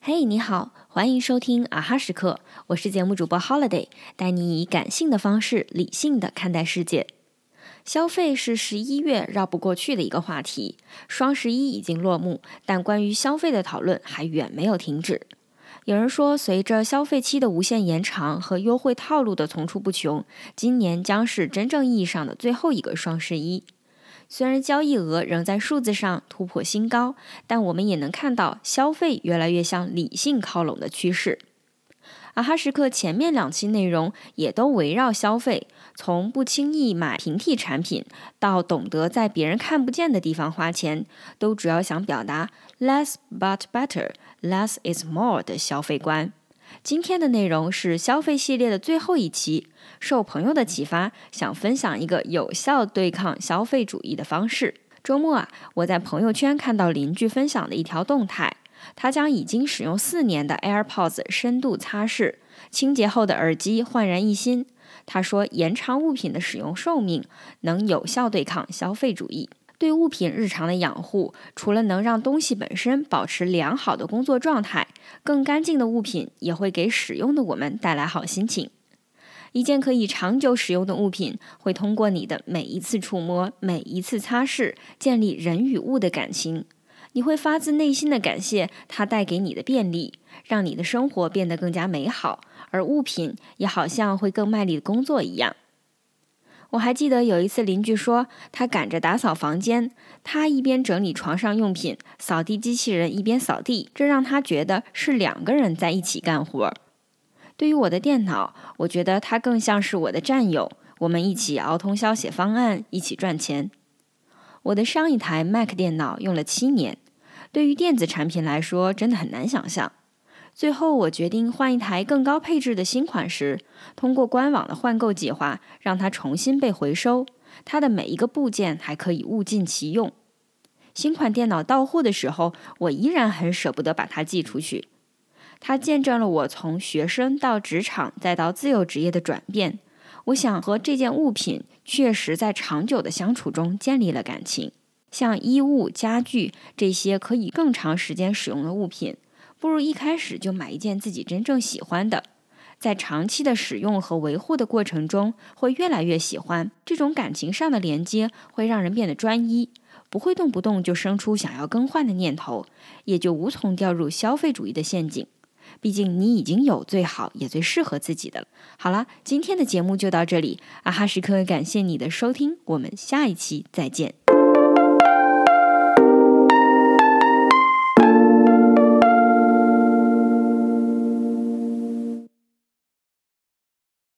嘿，你好，欢迎收听啊哈时刻，我是节目主播 Holiday，带你以感性的方式理性的看待世界。消费是十一月绕不过去的一个话题，双十一已经落幕，但关于消费的讨论还远没有停止。有人说，随着消费期的无限延长和优惠套路的层出不穷，今年将是真正意义上的最后一个双十一。虽然交易额仍在数字上突破新高，但我们也能看到消费越来越向理性靠拢的趋势。啊哈时刻前面两期内容也都围绕消费，从不轻易买平替产品，到懂得在别人看不见的地方花钱，都主要想表达 less but better。Less is more 的消费观。今天的内容是消费系列的最后一期，受朋友的启发，想分享一个有效对抗消费主义的方式。周末啊，我在朋友圈看到邻居分享的一条动态，他将已经使用四年的 AirPods 深度擦拭，清洁后的耳机焕然一新。他说，延长物品的使用寿命，能有效对抗消费主义。对物品日常的养护，除了能让东西本身保持良好的工作状态，更干净的物品也会给使用的我们带来好心情。一件可以长久使用的物品，会通过你的每一次触摸、每一次擦拭，建立人与物的感情。你会发自内心的感谢它带给你的便利，让你的生活变得更加美好，而物品也好像会更卖力的工作一样。我还记得有一次，邻居说他赶着打扫房间，他一边整理床上用品，扫地机器人一边扫地，这让他觉得是两个人在一起干活。对于我的电脑，我觉得它更像是我的战友，我们一起熬通宵写方案，一起赚钱。我的上一台 Mac 电脑用了七年，对于电子产品来说，真的很难想象。最后，我决定换一台更高配置的新款时，通过官网的换购计划，让它重新被回收。它的每一个部件还可以物尽其用。新款电脑到货的时候，我依然很舍不得把它寄出去。它见证了我从学生到职场再到自由职业的转变。我想和这件物品确实在长久的相处中建立了感情。像衣物、家具这些可以更长时间使用的物品。不如一开始就买一件自己真正喜欢的，在长期的使用和维护的过程中，会越来越喜欢。这种感情上的连接会让人变得专一，不会动不动就生出想要更换的念头，也就无从掉入消费主义的陷阱。毕竟你已经有最好也最适合自己的了。好了，今天的节目就到这里，阿哈时刻感谢你的收听，我们下一期再见。